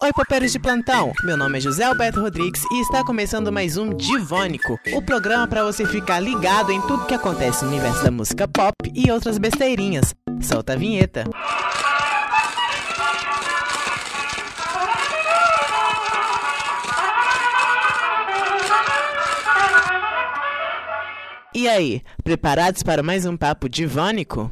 Oi, popeiros de plantão! Meu nome é José Alberto Rodrigues e está começando mais um Divônico, o programa para você ficar ligado em tudo que acontece no universo da música pop e outras besteirinhas. Solta a vinheta! E aí, preparados para mais um papo divônico?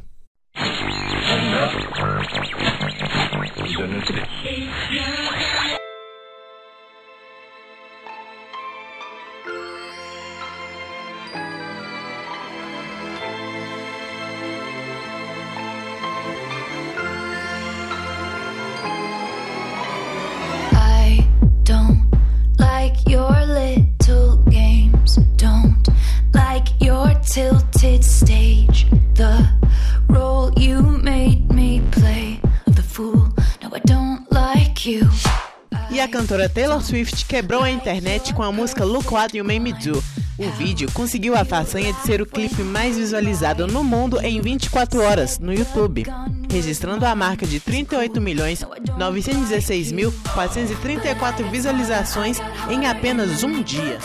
E a cantora Taylor Swift quebrou a internet com a música Look What You Made Me Do. O vídeo conseguiu a façanha de ser o clipe mais visualizado no mundo em 24 horas no YouTube, registrando a marca de 38 milhões 916 mil 434 visualizações em apenas um dia.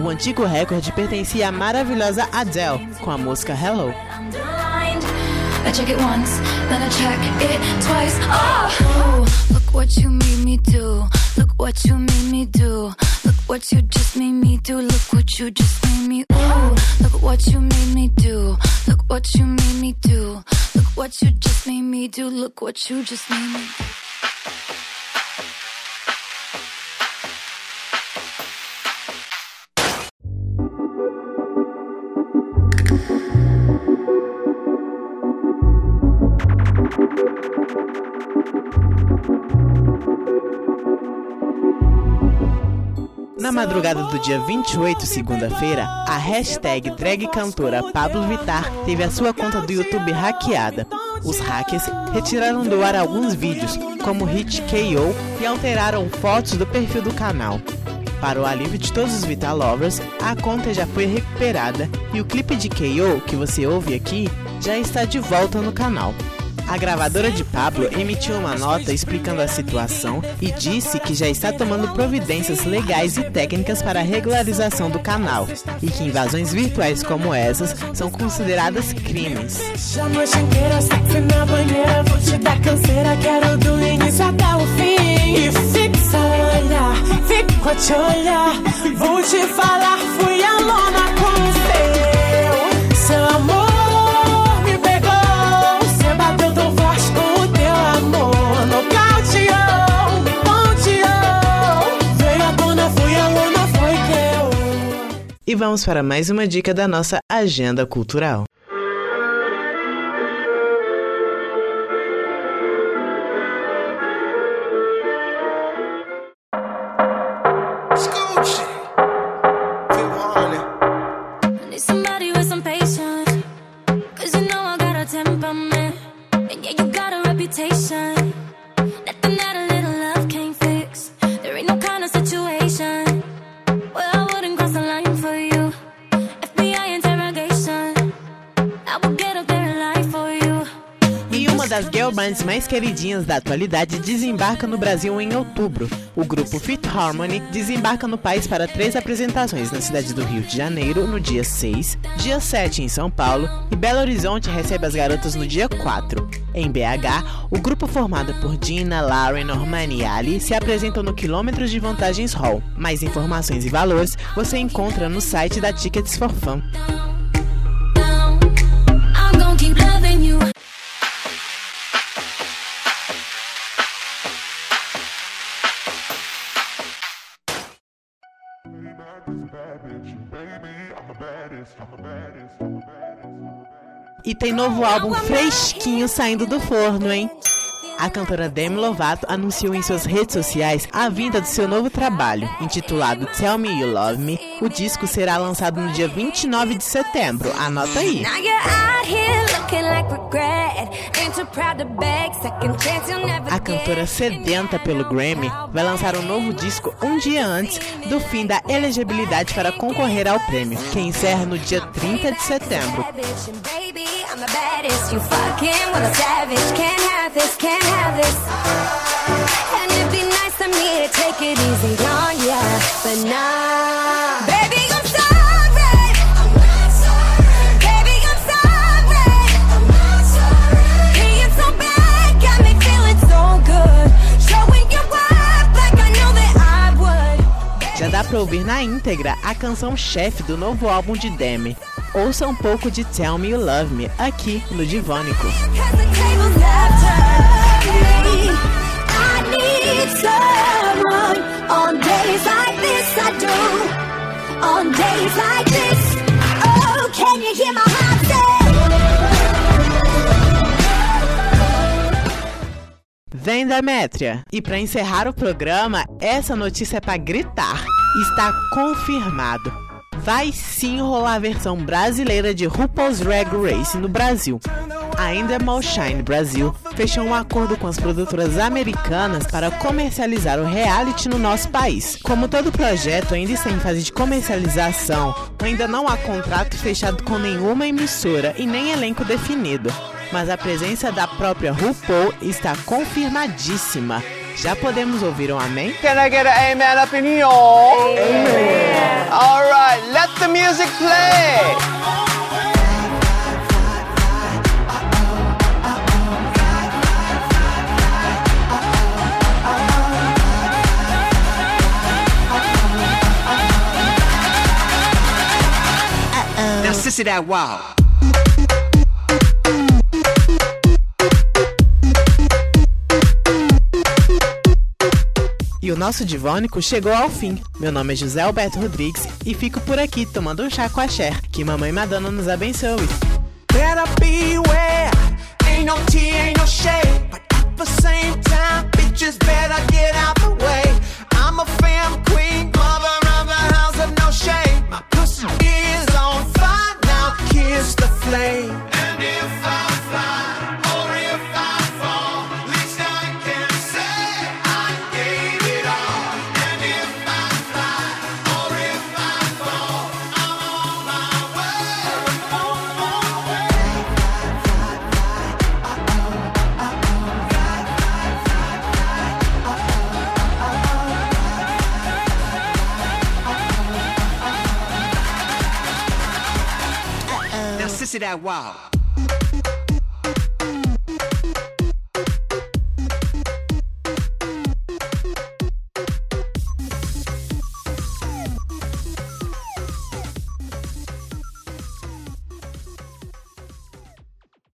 O antigo recorde pertencia à maravilhosa Adele com a música Hello. I check it once, then I check it twice. Ah! Oh, look what you made me do. Look what you made me do. Look what you just made me do. Look what you just made me. Ooh, look what you made me do. Look what you made me do. Look what you just made me do. Look what you just made me. do. Na madrugada do dia 28, segunda-feira, a hashtag drag cantora Pablo Vittar teve a sua conta do YouTube hackeada. Os hackers retiraram do ar alguns vídeos, como hit KO, e alteraram fotos do perfil do canal. Para o alívio de todos os Vitar Lovers, a conta já foi recuperada e o clipe de KO que você ouve aqui já está de volta no canal. A gravadora de Pablo emitiu uma nota explicando a situação e disse que já está tomando providências legais e técnicas para a regularização do canal e que invasões virtuais como essas são consideradas crimes. Vou te dar E vamos para mais uma dica da nossa agenda cultural. Temperament. And yeah, you got a reputation. Nothing that das girl bands mais queridinhas da atualidade desembarca no Brasil em outubro. O grupo Fit Harmony desembarca no país para três apresentações na cidade do Rio de Janeiro no dia 6, dia 7 em São Paulo e Belo Horizonte recebe as garotas no dia 4. Em BH, o grupo formado por Dina, Lauren, Normani e Ali se apresentam no Quilômetros de Vantagens Hall. Mais informações e valores você encontra no site da Tickets for Fun. E tem novo álbum fresquinho saindo do forno, hein? A cantora Demi Lovato anunciou em suas redes sociais a vinda do seu novo trabalho, intitulado Tell Me You Love Me. O disco será lançado no dia 29 de setembro. Anota aí. A cantora sedenta pelo Grammy vai lançar um novo disco um dia antes do fim da elegibilidade para concorrer ao prêmio, que encerra no dia 30 de setembro. I'm have this, can't have this. And it'd be nice of me to take it easy on ya, but nah. Baby, I'm sorry. Baby, I'm sorry. Being so bad got me feeling so good. Showing your worth like I know that I would. Já dá pra ouvir na íntegra a canção chefe do novo álbum de Demi. Ouça um pouco de Tell Me You Love Me aqui no Divônico. Vem Demétria! E pra encerrar o programa, essa notícia é pra gritar. Está confirmado. Vai sim rolar a versão brasileira de RuPaul's Drag Race no Brasil. A Endemol Shine Brasil fechou um acordo com as produtoras americanas para comercializar o reality no nosso país. Como todo projeto ainda está em fase de comercialização, ainda não há contrato fechado com nenhuma emissora e nem elenco definido. Mas a presença da própria RuPaul está confirmadíssima. Já podemos ouvir um amém? Can I get an amen up in here? Amen. All right, let the music play. Now, sissy that wow. O nosso Divônico chegou ao fim. Meu nome é José Alberto Rodrigues e fico por aqui tomando um chá com a Cher. Que mamãe Madonna nos abençoe. Now, sissy that wow.